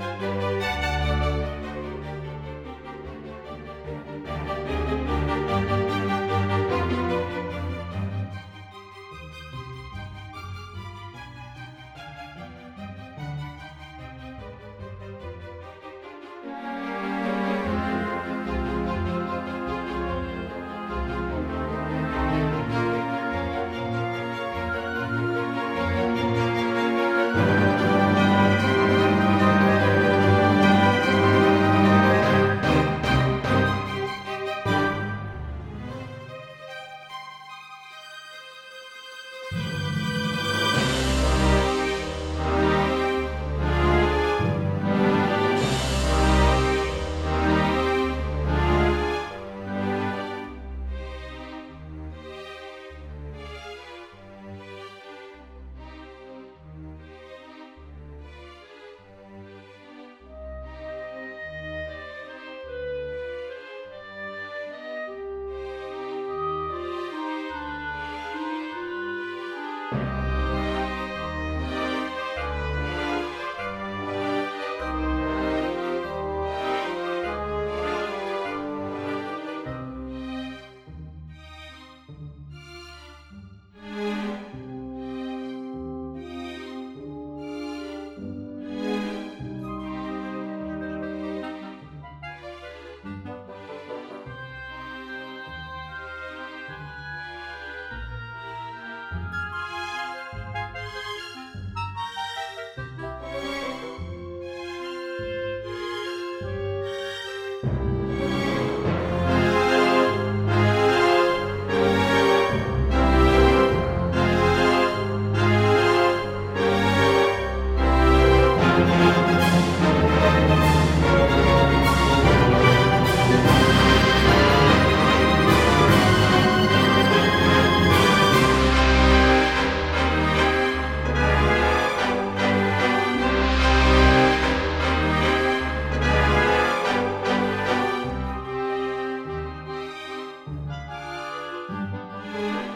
Música Bye.